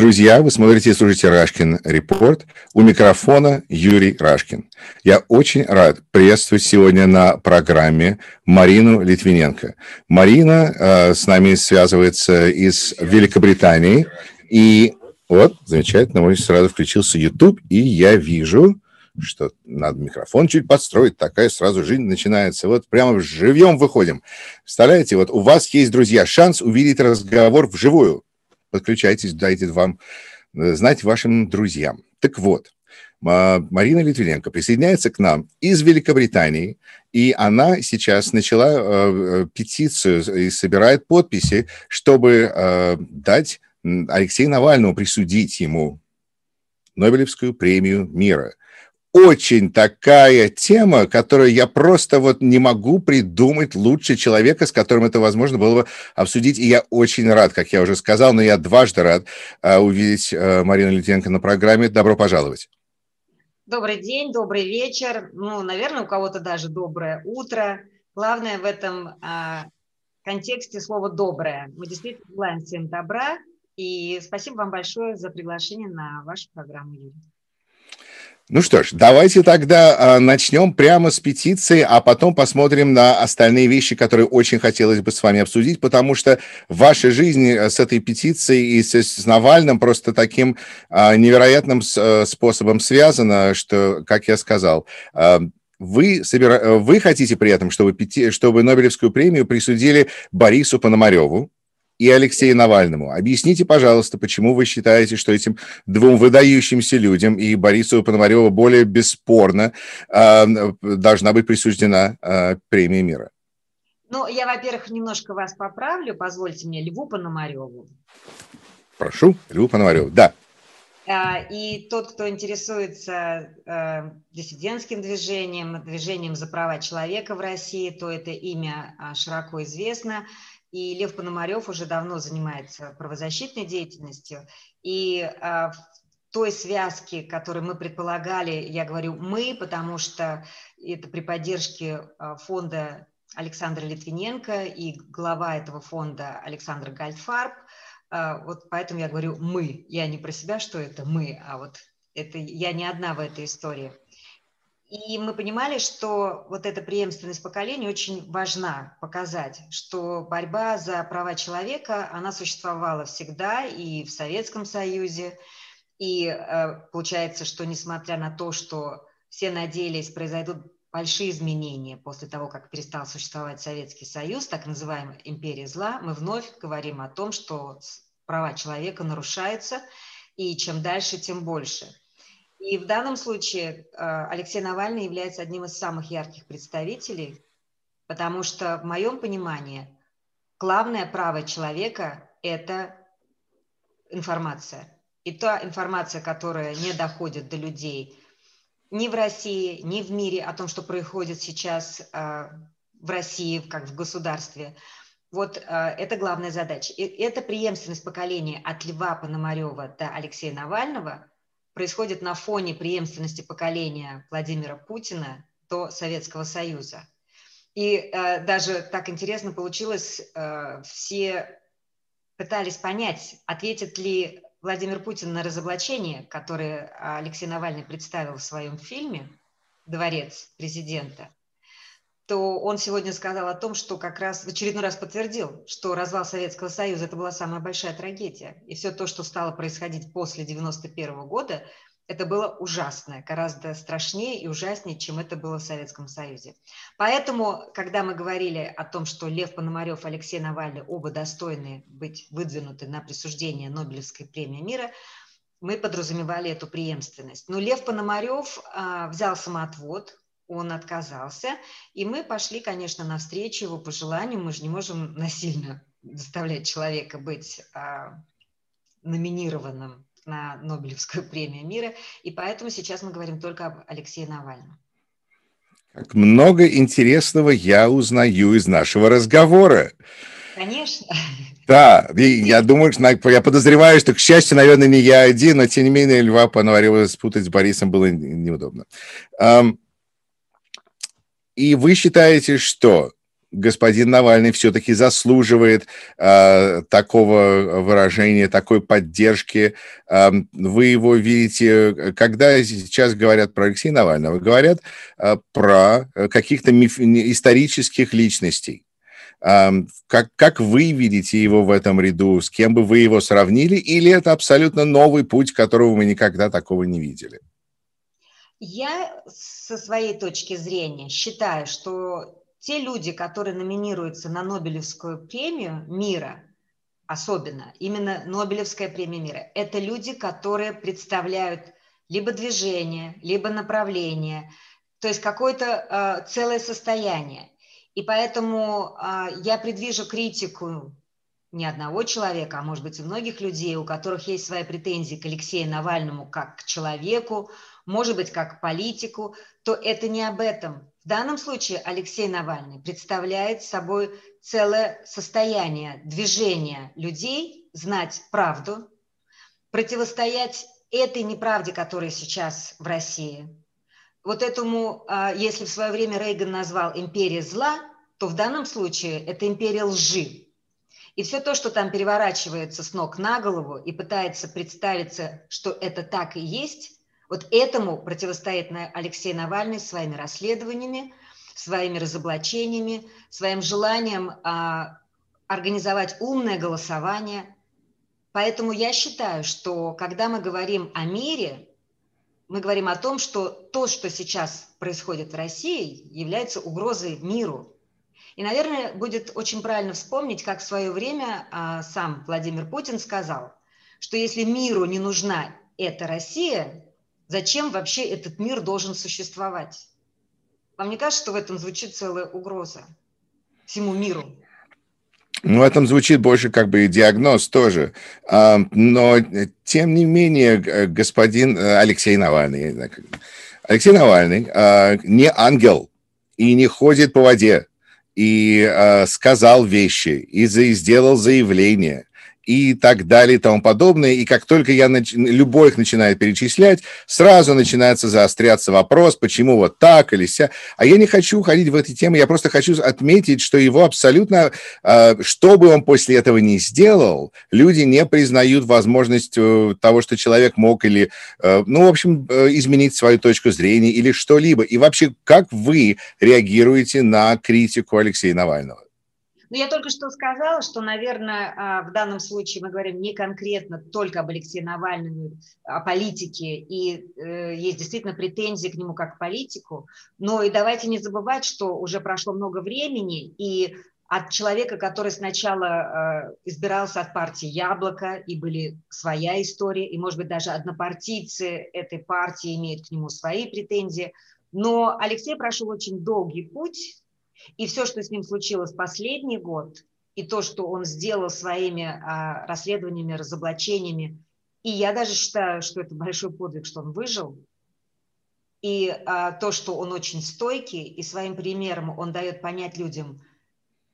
Друзья, вы смотрите и слушаете Рашкин Репорт. У микрофона Юрий Рашкин. Я очень рад приветствовать сегодня на программе Марину Литвиненко. Марина э, с нами связывается из Великобритании. И вот, замечательно, мой сразу включился YouTube, и я вижу, что надо микрофон чуть подстроить, такая сразу жизнь начинается. Вот прямо живьем выходим. Представляете, вот у вас есть, друзья, шанс увидеть разговор вживую подключайтесь, дайте вам э, знать вашим друзьям. Так вот, Марина Литвиненко присоединяется к нам из Великобритании, и она сейчас начала э, э, петицию и собирает подписи, чтобы дать Алексею Навальному присудить ему Нобелевскую премию мира очень такая тема, которую я просто вот не могу придумать лучше человека, с которым это возможно было бы обсудить. И я очень рад, как я уже сказал, но я дважды рад uh, увидеть uh, Марину Литвиненко на программе. Добро пожаловать. Добрый день, добрый вечер. Ну, наверное, у кого-то даже доброе утро. Главное в этом uh, контексте слово «доброе». Мы действительно желаем всем добра. И спасибо вам большое за приглашение на вашу программу, Юрий. Ну что ж, давайте тогда э, начнем прямо с петиции, а потом посмотрим на остальные вещи, которые очень хотелось бы с вами обсудить, потому что ваша жизнь с этой петицией и с, Навальным просто таким э, невероятным э, способом связана, что, как я сказал, э, вы, собира... вы хотите при этом, чтобы, пяти... чтобы Нобелевскую премию присудили Борису Пономареву, и Алексею Навальному. Объясните, пожалуйста, почему вы считаете, что этим двум выдающимся людям и Борису Пономареву более бесспорно э, должна быть присуждена э, премия мира? Ну, я, во-первых, немножко вас поправлю. Позвольте мне Льву Пономареву. Прошу, Льву Пономареву, да. А, и тот, кто интересуется э, диссидентским движением, движением за права человека в России, то это имя широко известно. И Лев Пономарев уже давно занимается правозащитной деятельностью. И а, в той связке, которую мы предполагали, я говорю «мы», потому что это при поддержке а, фонда Александра Литвиненко и глава этого фонда Александр Гальдфарб. А, вот поэтому я говорю «мы». Я не про себя, что это «мы», а вот это я не одна в этой истории. И мы понимали, что вот эта преемственность поколений очень важна показать, что борьба за права человека, она существовала всегда и в Советском Союзе. И э, получается, что несмотря на то, что все надеялись, произойдут большие изменения после того, как перестал существовать Советский Союз, так называемая империя зла, мы вновь говорим о том, что права человека нарушаются, и чем дальше, тем больше – и в данном случае э, Алексей Навальный является одним из самых ярких представителей, потому что в моем понимании главное право человека – это информация. И та информация, которая не доходит до людей ни в России, ни в мире о том, что происходит сейчас э, в России, как в государстве, вот э, это главная задача. И эта преемственность поколения от Льва Пономарева до Алексея Навального – происходит на фоне преемственности поколения Владимира Путина до Советского Союза. И э, даже так интересно получилось, э, все пытались понять, ответит ли Владимир Путин на разоблачение, которое Алексей Навальный представил в своем фильме «Дворец президента», то он сегодня сказал о том, что как раз в очередной раз подтвердил, что развал Советского Союза – это была самая большая трагедия. И все то, что стало происходить после 1991 года, это было ужасное, гораздо страшнее и ужаснее, чем это было в Советском Союзе. Поэтому, когда мы говорили о том, что Лев Пономарев и Алексей Навальный оба достойны быть выдвинуты на присуждение Нобелевской премии мира, мы подразумевали эту преемственность. Но Лев Пономарев а, взял самоотвод, он отказался, и мы пошли, конечно, навстречу его пожеланию. Мы же не можем насильно заставлять человека быть а, номинированным на Нобелевскую премию мира, и поэтому сейчас мы говорим только об Алексее Навальном. Как много интересного я узнаю из нашего разговора. Конечно. Да, я думаю, что я подозреваю, что, к счастью, наверное, не я один, но тем не менее Льва Пономарева спутать с Борисом было неудобно. И вы считаете, что господин Навальный все-таки заслуживает э, такого выражения, такой поддержки. Э, вы его видите, когда сейчас говорят про Алексея Навального, говорят э, про каких-то миф, исторических личностей. Как, как вы видите его в этом ряду? С кем бы вы его сравнили? Или это абсолютно новый путь, которого мы никогда такого не видели? Я со своей точки зрения считаю, что те люди, которые номинируются на Нобелевскую премию мира, особенно именно Нобелевская премия мира, это люди, которые представляют либо движение, либо направление, то есть какое-то э, целое состояние. И поэтому э, я предвижу критику не одного человека, а может быть и многих людей, у которых есть свои претензии к Алексею Навальному как к человеку, может быть, как политику, то это не об этом. В данном случае Алексей Навальный представляет собой целое состояние движения людей знать правду, противостоять этой неправде, которая сейчас в России. Вот этому, а, если в свое время Рейган назвал империя зла, то в данном случае это империя лжи. И все то, что там переворачивается с ног на голову и пытается представиться, что это так и есть, вот этому противостоит Алексей Навальный своими расследованиями, своими разоблачениями, своим желанием а, организовать умное голосование. Поэтому я считаю, что когда мы говорим о мире, мы говорим о том, что то, что сейчас происходит в России, является угрозой миру. И, наверное, будет очень правильно вспомнить, как в свое время а, сам Владимир Путин сказал, что если миру не нужна эта Россия, Зачем вообще этот мир должен существовать? Вам не кажется, что в этом звучит целая угроза всему миру? Ну, в этом звучит больше как бы и диагноз тоже. А, но, тем не менее, господин э, Алексей Навальный, Алексей Навальный а, не ангел и не ходит по воде, и а, сказал вещи, и сделал заявление и так далее и тому подобное. И как только я нач... любой их начинаю перечислять, сразу начинается заостряться вопрос, почему вот так или ся. А я не хочу уходить в эти темы, я просто хочу отметить, что его абсолютно, э, что бы он после этого не сделал, люди не признают возможность э, того, что человек мог или, э, ну, в общем, изменить свою точку зрения или что-либо. И вообще, как вы реагируете на критику Алексея Навального? Но я только что сказала, что, наверное, а, в данном случае мы говорим не конкретно только об Алексее Навальном, о политике, и э, есть действительно претензии к нему как к политику. Но и давайте не забывать, что уже прошло много времени, и от человека, который сначала э, избирался от партии «Яблоко», и были своя история, и, может быть, даже однопартийцы этой партии имеют к нему свои претензии. Но Алексей прошел очень долгий путь, и все, что с ним случилось последний год, и то, что он сделал своими а, расследованиями, разоблачениями, и я даже считаю, что это большой подвиг, что он выжил, и а, то, что он очень стойкий, и своим примером он дает понять людям,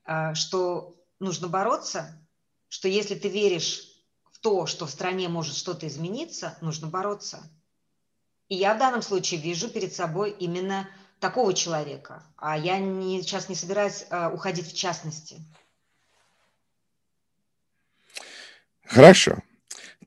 а, что нужно бороться, что если ты веришь в то, что в стране может что-то измениться, нужно бороться. И я в данном случае вижу перед собой именно такого человека. А я не, сейчас не собираюсь а, уходить в частности. Хорошо.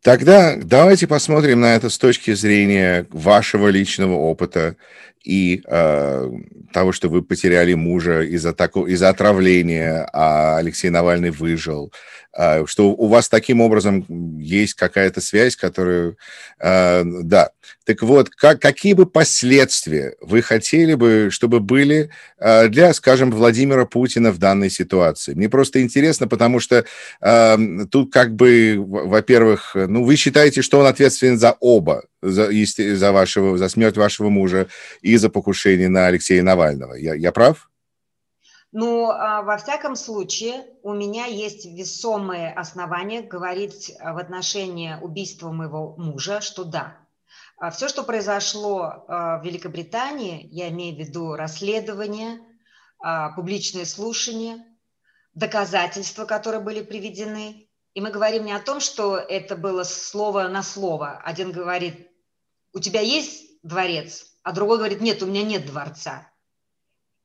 Тогда давайте посмотрим на это с точки зрения вашего личного опыта и э, того, что вы потеряли мужа из-за такого, из-за отравления, а Алексей Навальный выжил. А, что у вас таким образом есть какая-то связь, которую... А, да. Так вот, как, какие бы последствия вы хотели бы, чтобы были а, для, скажем, Владимира Путина в данной ситуации? Мне просто интересно, потому что тут как бы, во-первых, ну, вы считаете, что он ответственен за оба, за, за, вашего, за смерть вашего мужа и за покушение на Алексея Навального. Я, я прав? Ну, а, во всяком случае, у меня есть весомые основания говорить а, в отношении убийства моего мужа, что да. А Все, что произошло в Великобритании, я имею в виду расследование, публичные слушания, доказательства, которые были приведены. И мы говорим не о том, что это было слово на слово. Один говорит, у тебя есть дворец, а другой говорит, нет, у меня нет дворца.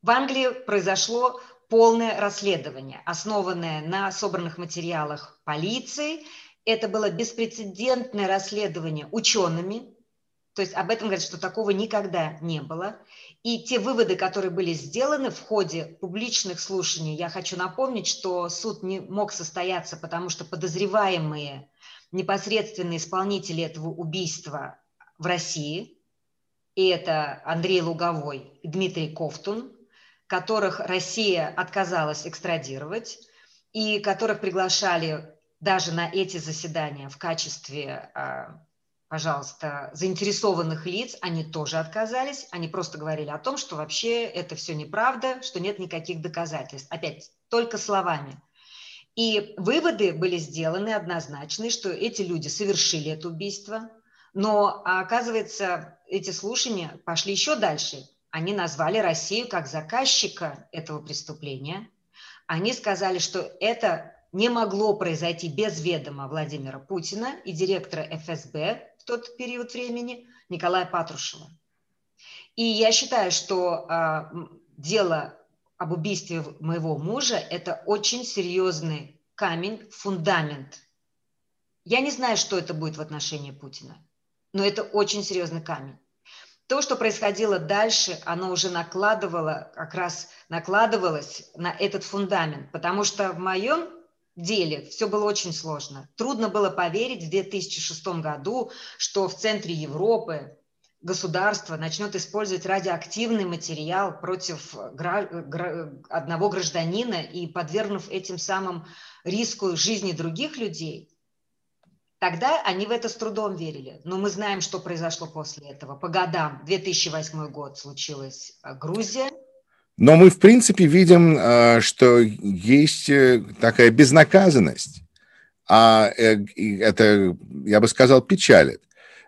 В Англии произошло полное расследование, основанное на собранных материалах полиции. Это было беспрецедентное расследование учеными, то есть об этом говорят, что такого никогда не было. И те выводы, которые были сделаны в ходе публичных слушаний, я хочу напомнить, что суд не мог состояться, потому что подозреваемые непосредственные исполнители этого убийства в России, и это Андрей Луговой и Дмитрий Ковтун, которых Россия отказалась экстрадировать, и которых приглашали даже на эти заседания в качестве а, пожалуйста, заинтересованных лиц, они тоже отказались, они просто говорили о том, что вообще это все неправда, что нет никаких доказательств. Опять, только словами. И выводы были сделаны однозначные, что эти люди совершили это убийство, но оказывается, эти слушания пошли еще дальше. Они назвали Россию как заказчика этого преступления. Они сказали, что это не могло произойти без ведома Владимира Путина и директора ФСБ в тот период времени Николая Патрушева. И я считаю, что а, дело об убийстве моего мужа – это очень серьезный камень, фундамент. Я не знаю, что это будет в отношении Путина, но это очень серьезный камень. То, что происходило дальше, оно уже накладывало, как раз накладывалось на этот фундамент, потому что в моем деле все было очень сложно. Трудно было поверить в 2006 году, что в центре Европы государство начнет использовать радиоактивный материал против одного гражданина и подвергнув этим самым риску жизни других людей, тогда они в это с трудом верили. Но мы знаем, что произошло после этого. По годам, 2008 год случилась э, Грузия – но мы, в принципе, видим, э, что есть э, такая безнаказанность, а это, я бы сказал, печалит.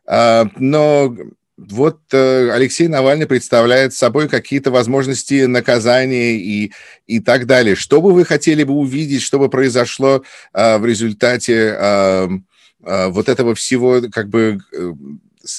Но вот Алексей Навальный представляет собой какие-то возможности наказания и, и так далее. Что бы вы хотели бы увидеть, что бы произошло в результате вот этого всего, как бы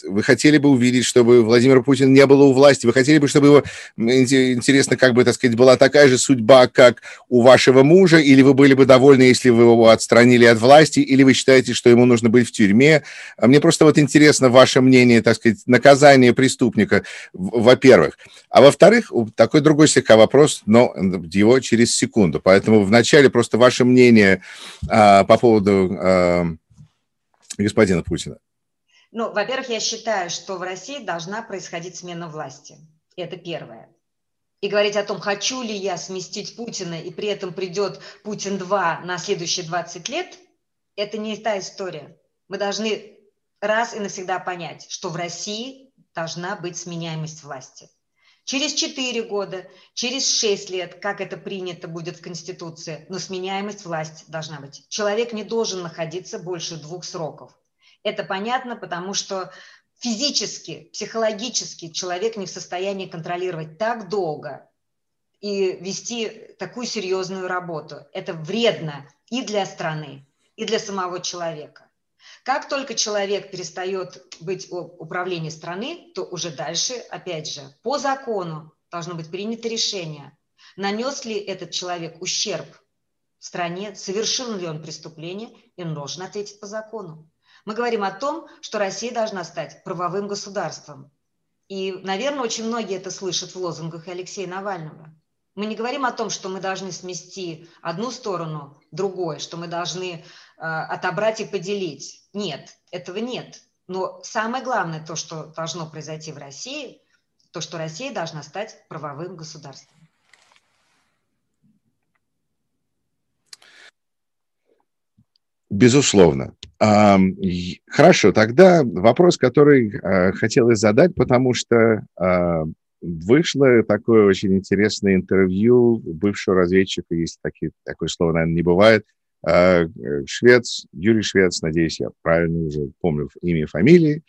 вы хотели бы увидеть, чтобы Владимир Путин не было у власти, вы хотели бы, чтобы его, интересно, как бы, так сказать, была такая же судьба, как у вашего мужа, или вы были бы довольны, если вы его отстранили от власти, или вы считаете, что ему нужно быть в тюрьме? А мне просто вот интересно ваше мнение, так сказать, наказание преступника, во-первых. А во-вторых, такой другой слегка вопрос, но его через секунду. Поэтому вначале просто ваше мнение а, по поводу а, господина Путина. Ну, во-первых, я считаю, что в России должна происходить смена власти. Это первое. И говорить о том, хочу ли я сместить Путина, и при этом придет Путин-2 на следующие 20 лет, это не та история. Мы должны раз и навсегда понять, что в России должна быть сменяемость власти. Через 4 года, через 6 лет, как это принято будет в Конституции, но сменяемость власти должна быть. Человек не должен находиться больше двух сроков. Это понятно, потому что физически, психологически человек не в состоянии контролировать так долго и вести такую серьезную работу. Это вредно и для страны, и для самого человека. Как только человек перестает быть управлением страны, то уже дальше, опять же, по закону должно быть принято решение, нанес ли этот человек ущерб стране, совершил ли он преступление, и он должен ответить по закону. Мы говорим о том, что Россия должна стать правовым государством. И, наверное, очень многие это слышат в лозунгах Алексея Навального. Мы не говорим о том, что мы должны смести одну сторону другой, что мы должны э, отобрать и поделить. Нет, этого нет. Но самое главное, то, что должно произойти в России, то, что Россия должна стать правовым государством. Безусловно. Хорошо, тогда вопрос, который а, хотелось задать, потому что а, вышло такое очень интересное интервью бывшего разведчика, если такие, такое слово, наверное, не бывает, а, швец, Юрий Швец, надеюсь, я правильно уже помню имя и фамилии,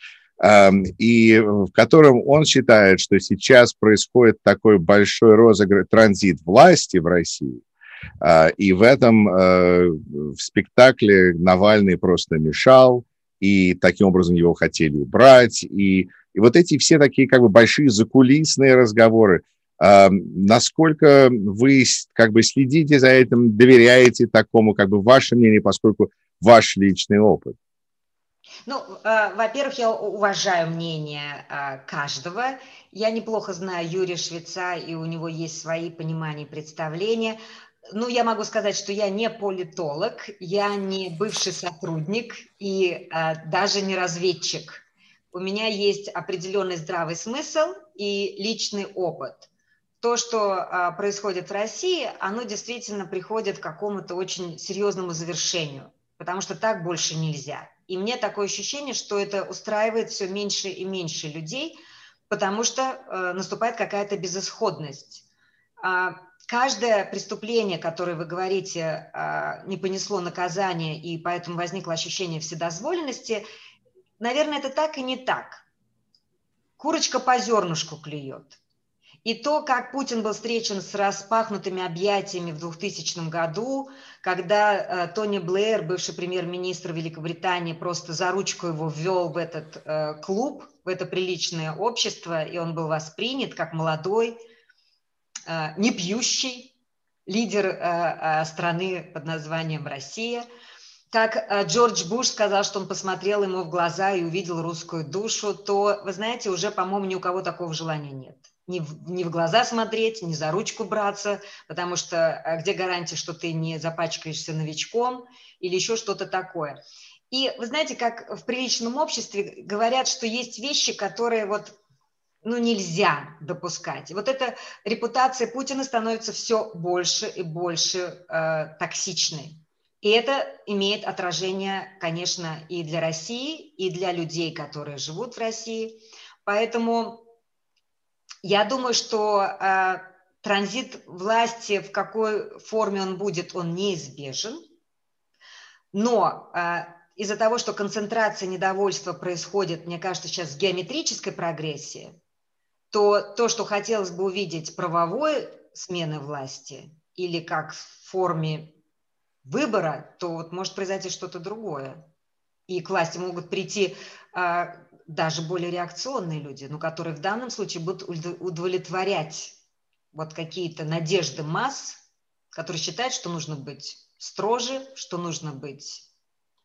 и в котором он считает, что сейчас происходит такой большой розыгрыш, транзит власти в России, а, и в этом э, в спектакле Навальный просто мешал, и таким образом его хотели убрать. И, и вот эти все такие как бы большие закулисные разговоры, Насколько вы как бы следите за этим, доверяете такому, как бы ваше мнение, поскольку ваш личный опыт? Ну, э, во-первых, я уважаю мнение э, каждого. Я неплохо знаю Юрия Швеца, и у него есть свои понимания и представления. Ну, я могу сказать, что я не политолог, я не бывший сотрудник и э, даже не разведчик. У меня есть определенный здравый смысл и личный опыт. То, что э, происходит в России, оно действительно приходит к какому-то очень серьезному завершению, потому что так больше нельзя. И мне такое ощущение, что это устраивает все меньше и меньше людей, потому что э, наступает какая-то безысходность. А, каждое преступление, которое вы говорите, а, не понесло наказания, и поэтому возникло ощущение вседозволенности, наверное, это так и не так. Курочка по зернышку клюет. И то, как Путин был встречен с распахнутыми объятиями в 2000 году, когда э, Тони Блэр, бывший премьер-министр Великобритании, просто за ручку его ввел в этот э, клуб, в это приличное общество, и он был воспринят как молодой, не пьющий лидер э, э, страны под названием Россия. Как э, Джордж Буш сказал, что он посмотрел ему в глаза и увидел русскую душу, то, вы знаете, уже, по-моему, ни у кого такого желания нет не в, не в глаза смотреть, не за ручку браться, потому что где гарантия, что ты не запачкаешься новичком или еще что-то такое. И вы знаете, как в приличном обществе говорят, что есть вещи, которые вот ну, нельзя допускать. И вот эта репутация Путина становится все больше и больше э, токсичной. И это имеет отражение, конечно, и для России, и для людей, которые живут в России. Поэтому я думаю, что э, транзит власти, в какой форме он будет, он неизбежен. Но э, из-за того, что концентрация недовольства происходит, мне кажется, сейчас в геометрической прогрессии, то то, что хотелось бы увидеть правовой смены власти или как в форме выбора, то вот может произойти что-то другое. И к власти могут прийти а, даже более реакционные люди, но которые в данном случае будут удовлетворять вот какие-то надежды масс, которые считают, что нужно быть строже, что нужно быть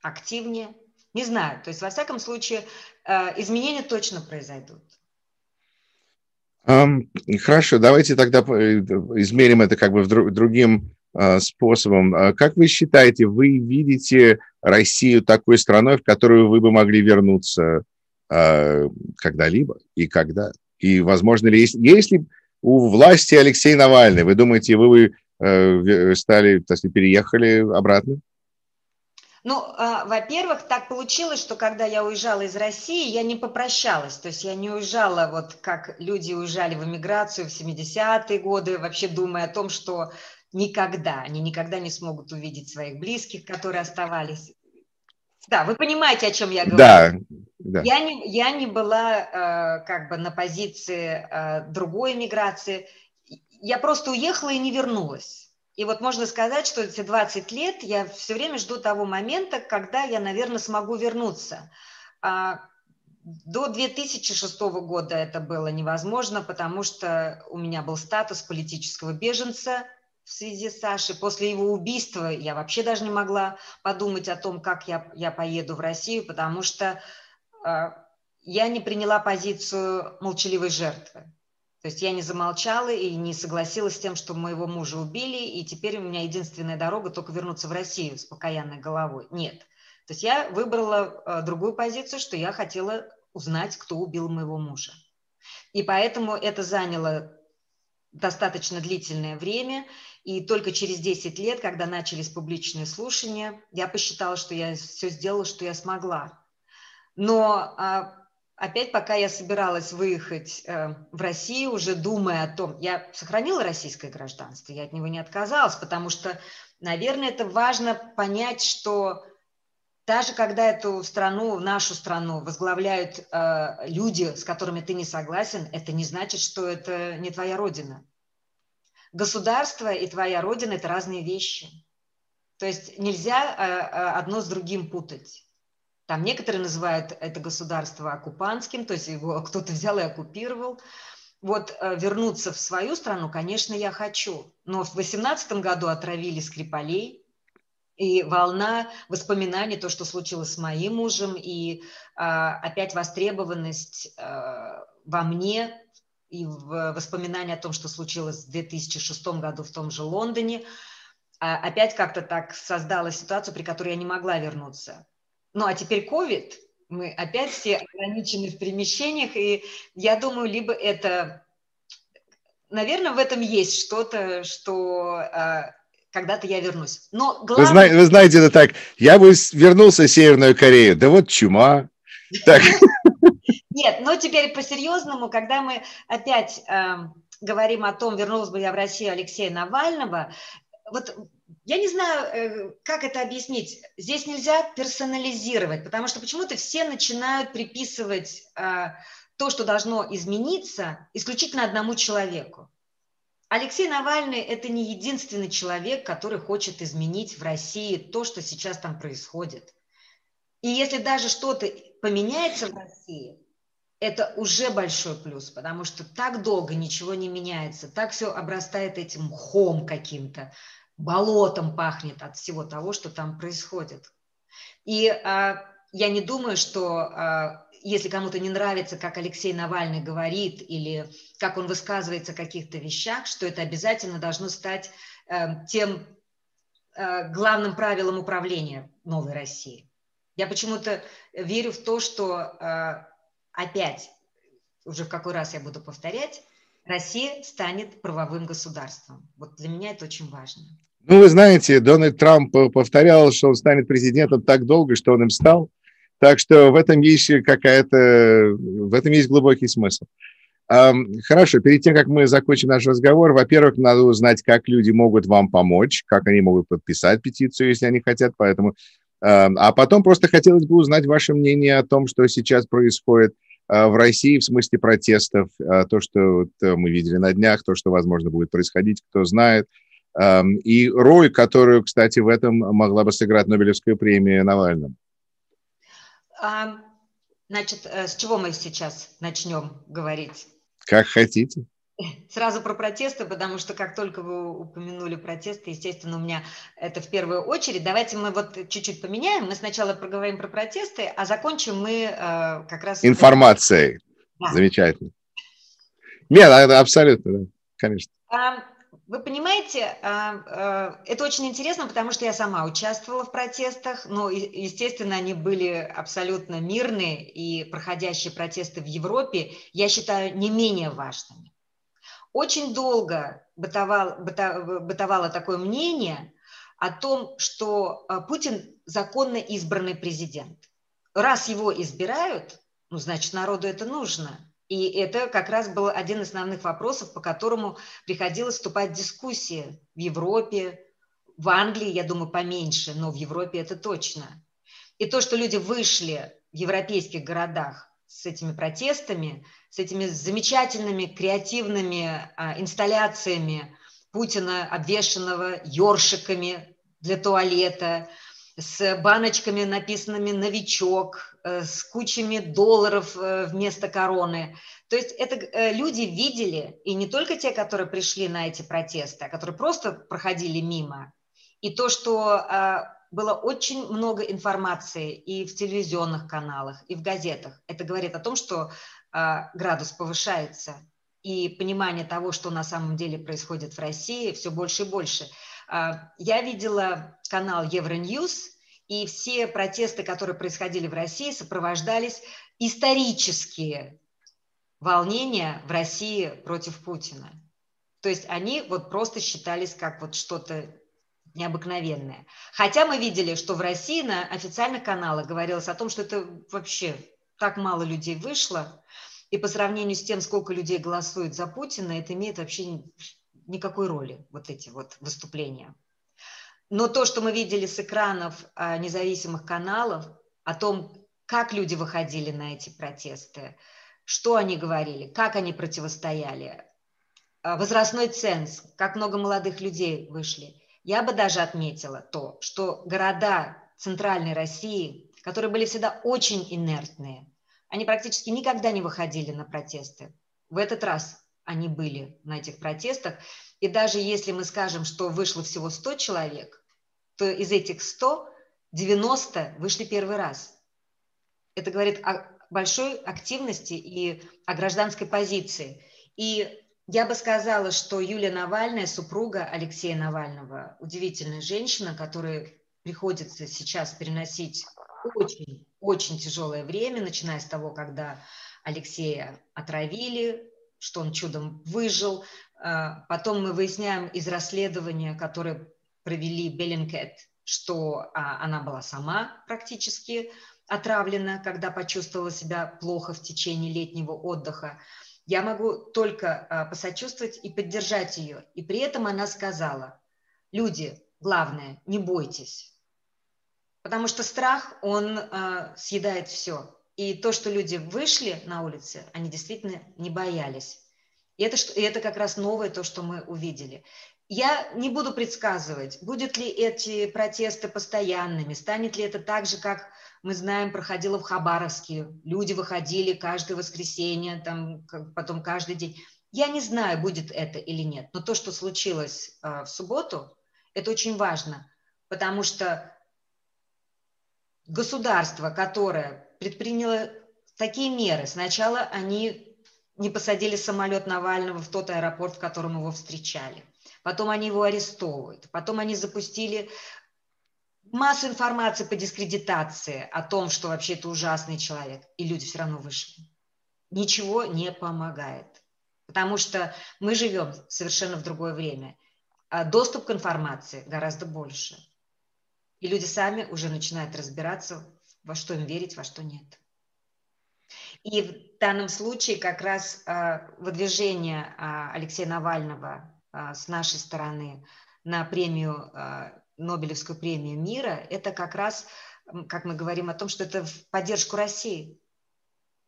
активнее. Не знаю, то есть во всяком случае э, изменения точно произойдут. Хорошо, давайте тогда э, измерим это как бы другим э, способом. Как вы считаете, вы видите Россию такой страной, в которую вы бы могли вернуться э, когда-либо и когда. И, возможно ли, есть, если у власти Алексей Навальный, вы думаете, вы бы э, стали, сказать, переехали обратно? Ну, э, во-первых, так получилось, что когда я уезжала из России, я не попрощалась. То есть я не уезжала, вот как люди уезжали в эмиграцию в 70-е годы, вообще думая о том, что никогда, они никогда не смогут увидеть своих близких, которые оставались. Да, вы понимаете, о чем я говорю. Да, да. Я, не, я не была э, как бы на позиции э, другой миграции. Я просто уехала и не вернулась. И вот можно сказать, что эти 20 лет я все время жду того момента, когда я, наверное, смогу вернуться. А, до 2006 года это было невозможно, потому что у меня был статус политического беженца в связи с Сашей. После его убийства я вообще даже не могла подумать о том, как я, я поеду в Россию, потому что а, я не приняла позицию молчаливой жертвы. То есть я не замолчала и не согласилась с тем, что моего мужа убили, и теперь у меня единственная дорога только вернуться в Россию с покаянной головой. Нет. То есть я выбрала а, другую позицию, что я хотела узнать, кто убил моего мужа. И поэтому это заняло достаточно длительное время, и только через 10 лет, когда начались публичные слушания, я посчитала, что я все сделала, что я смогла. Но а, опять, пока я собиралась выехать э, в Россию, уже думая о том, я сохранила российское гражданство, я от него не отказалась, потому что, наверное, это важно понять, что даже когда эту страну, нашу страну возглавляют э, люди, с которыми ты не согласен, это не значит, что это не твоя родина. Государство и твоя родина – это разные вещи. То есть нельзя э, э одно с другим путать. Там некоторые называют это государство оккупантским, то есть его кто-то взял и оккупировал. вот э, вернуться в свою страну, конечно, я хочу. Но в 2018 году отравили Скрипалей, и волна воспоминаний, то, что случилось с моим мужем, и а, опять востребованность а, во мне, и в воспоминания о том, что случилось в 2006 году в том же Лондоне, а, опять как-то так создала ситуацию, при которой я не могла вернуться. Ну, а теперь COVID, мы опять все ограничены в перемещениях, и я думаю, либо это, наверное, в этом есть что-то, что а, когда-то я вернусь. Но главное... вы, знаете, вы знаете, это так, я бы вернулся в Северную Корею, да вот чума. Так. Нет, но теперь по-серьезному, когда мы опять э, говорим о том, вернулась бы я в Россию Алексея Навального, вот я не знаю, э, как это объяснить. Здесь нельзя персонализировать, потому что почему-то все начинают приписывать э, то, что должно измениться, исключительно одному человеку. Алексей Навальный – это не единственный человек, который хочет изменить в России то, что сейчас там происходит. И если даже что-то поменяется в России, это уже большой плюс, потому что так долго ничего не меняется, так все обрастает этим мхом каким-то, болотом пахнет от всего того, что там происходит. И а, я не думаю, что а, если кому-то не нравится, как Алексей Навальный говорит или как он высказывается о каких-то вещах, что это обязательно должно стать а, тем а, главным правилом управления новой России. Я почему-то верю в то, что а, опять, уже в какой раз я буду повторять, Россия станет правовым государством. Вот для меня это очень важно. Ну, вы знаете, Дональд Трамп повторял, что он станет президентом так долго, что он им стал. Так что в этом есть какая-то, в этом есть глубокий смысл. Хорошо, перед тем, как мы закончим наш разговор, во-первых, надо узнать, как люди могут вам помочь, как они могут подписать петицию, если они хотят, поэтому... А потом просто хотелось бы узнать ваше мнение о том, что сейчас происходит а, в России в смысле протестов, а, то, что мы видели на днях, то, что, возможно, будет происходить, кто знает, и роль, которую, кстати, в этом могла бы сыграть Нобелевская премия Навальному. Значит, э, с чего мы сейчас начнем говорить? Как хотите. Сразу про протесты, потому что как только вы упомянули протесты, естественно, у меня это в первую очередь. Давайте мы вот чуть-чуть поменяем. Мы сначала проговорим про протесты, а закончим мы э, как раз... Информацией. Да. Замечательно. Нет, абсолютно, да, конечно. Вы понимаете, а, а, это очень интересно, потому что я сама участвовала в протестах, но, естественно, они были абсолютно мирные, и проходящие протесты в Европе я считаю не менее важными. Очень долго бытовало, бытовало такое мнение о том, что а, Путин законно избранный президент. Раз его избирают, ну, значит, народу это нужно – и это как раз был один из основных вопросов, по которому приходилось вступать в дискуссии в Европе, в Англии, я думаю, поменьше, но в Европе это точно. И то, что люди вышли в европейских городах с этими протестами, с этими замечательными креативными а, инсталляциями Путина, обвешенного ёршиками для туалета, с баночками, написанными «Новичок», с кучами долларов э, вместо короны. То есть это э, люди видели, и не только те, которые пришли на эти протесты, а которые просто проходили мимо. И то, что было очень много информации и в телевизионных каналах, и в газетах, это говорит о том, что градус повышается, и понимание того, что на самом деле происходит в России, все больше и больше – я видела канал Евроньюз, и все протесты, которые происходили в России, сопровождались исторические волнения в России против Путина. То есть они вот просто считались как вот что-то необыкновенное. Хотя мы видели, что в России на официальных каналах говорилось о том, что это вообще так мало людей вышло, и по сравнению с тем, сколько людей голосует за Путина, это имеет вообще никакой роли, вот эти вот выступления. Но то, что мы видели с экранов а, независимых каналов, о том, как люди выходили на эти протесты, что они говорили, как они противостояли, а, возрастной ценз, как много молодых людей вышли. Я бы даже отметила то, что города центральной России, которые были всегда очень инертные, они практически никогда не выходили на протесты. В этот раз они были на этих протестах. И даже если мы скажем, что вышло всего 100 человек, то из этих 100 90 вышли первый раз. Это говорит о большой активности и о гражданской позиции. И я бы сказала, что Юлия Навальная, супруга Алексея Навального, удивительная женщина, которая приходится сейчас переносить очень, очень тяжелое время, начиная с того, когда Алексея отравили, что он чудом выжил. А, потом мы выясняем из расследования, которое провели Беллинкет, что а, она была сама практически отравлена, когда почувствовала себя плохо в течение летнего отдыха. Я могу только а, посочувствовать и поддержать ее. И при этом она сказала, люди, главное, не бойтесь. Потому что страх, он а, съедает все. И то, что люди вышли на улицы, они действительно не боялись. И это, и это как раз новое то, что мы увидели. Я не буду предсказывать, будет ли эти протесты постоянными, станет ли это так же, как мы знаем, проходило в Хабаровске. Люди выходили каждое воскресенье, там, потом каждый день. Я не знаю, будет это или нет, но то, что случилось э, в субботу, это очень важно, потому что государство, которое предприняло такие меры, сначала они не посадили самолет Навального в тот аэропорт, в котором его встречали потом они его арестовывают, потом они запустили массу информации по дискредитации о том, что вообще это ужасный человек, и люди все равно вышли. Ничего не помогает, потому что мы живем совершенно в другое время. А доступ к информации гораздо больше. И люди сами уже начинают разбираться, во что им верить, во что нет. И в данном случае как раз э, выдвижение э, Алексея Навального а, с нашей стороны на премию, а, Нобелевскую премию мира, это как раз, как мы говорим о том, что это в поддержку России.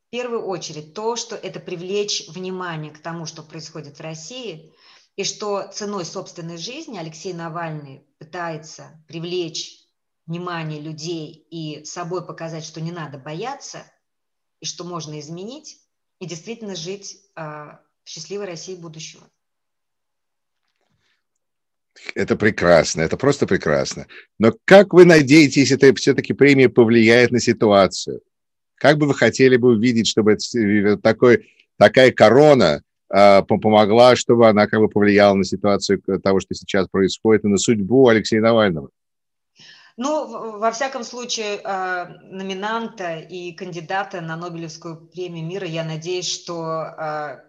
В первую очередь то, что это привлечь внимание к тому, что происходит в России, и что ценой собственной жизни Алексей Навальный пытается привлечь внимание людей и собой показать, что не надо бояться, и что можно изменить, и действительно жить э, в счастливой России будущего. Это прекрасно, это просто прекрасно. Но как вы надеетесь, это все-таки премия повлияет на ситуацию? Как бы вы хотели бы увидеть, чтобы это, такой, такая корона э, помогла, чтобы она как бы повлияла на ситуацию того, что сейчас происходит, и на судьбу Алексея Навального? Ну, во всяком случае, э, номинанта и кандидата на Нобелевскую премию мира, я надеюсь, что э,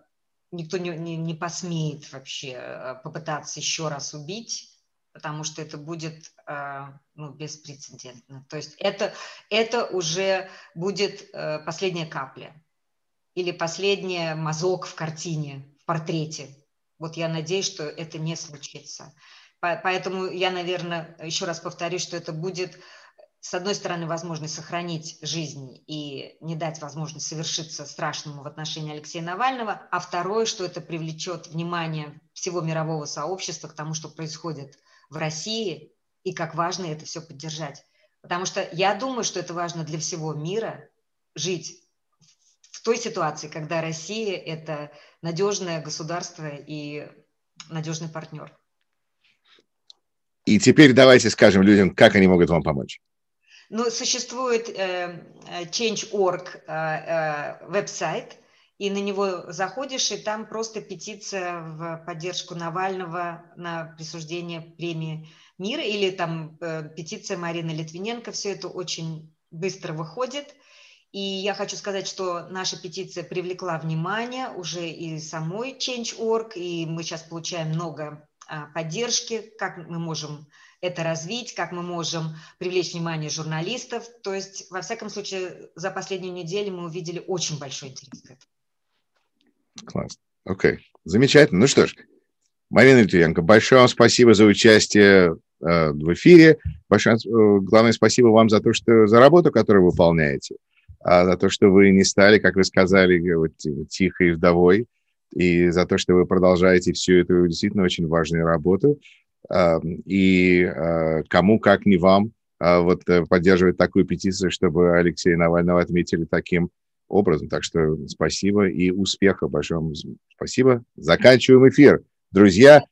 никто не, не, не посмеет вообще э, попытаться еще раз убить, потому что это будет э, ну, беспрецедентно. То есть это, это уже будет э, последняя капля или последний мазок в картине, в портрете. Вот я надеюсь, что это не случится. Поэтому я, наверное, еще раз повторюсь, что это будет с одной стороны, возможность сохранить жизнь и не дать возможность совершиться страшному в отношении Алексея Навального, а второе, что это привлечет внимание всего мирового сообщества к тому, что происходит в России, и как важно это все поддержать. Потому что я думаю, что это важно для всего мира жить в той ситуации, когда Россия – это надежное государство и надежный партнер. И теперь давайте скажем людям, как они могут вам помочь. Ну, существует э, э Change.org э, э, веб-сайт, и на него заходишь, и там просто петиция в поддержку Навального на присуждение премии мира, или там э, петиция Марины Литвиненко, все это очень быстро выходит. И я хочу сказать, что наша петиция привлекла внимание уже и самой Change.org, и мы сейчас получаем много а, поддержки, как мы можем это развить, как мы можем привлечь внимание журналистов. То есть, во всяком случае, за последнюю неделю мы увидели очень большой интерес к этому. Класс. Окей. Okay. Замечательно. Ну что ж, Марина Литвиненко, большое вам спасибо за участие э, в эфире. Большое, э, главное спасибо вам за то, что за работу, которую вы выполняете, а за то, что вы не стали, как вы сказали, вот, тихой вдовой, и за то, что вы продолжаете всю эту действительно очень важную работу. И а, кому, как не вам, а, вот э, поддерживать такую петицию, чтобы Алексея Навального отметили таким образом. Так что спасибо и успехов большое. Спасибо. Заканчиваем эфир. Друзья,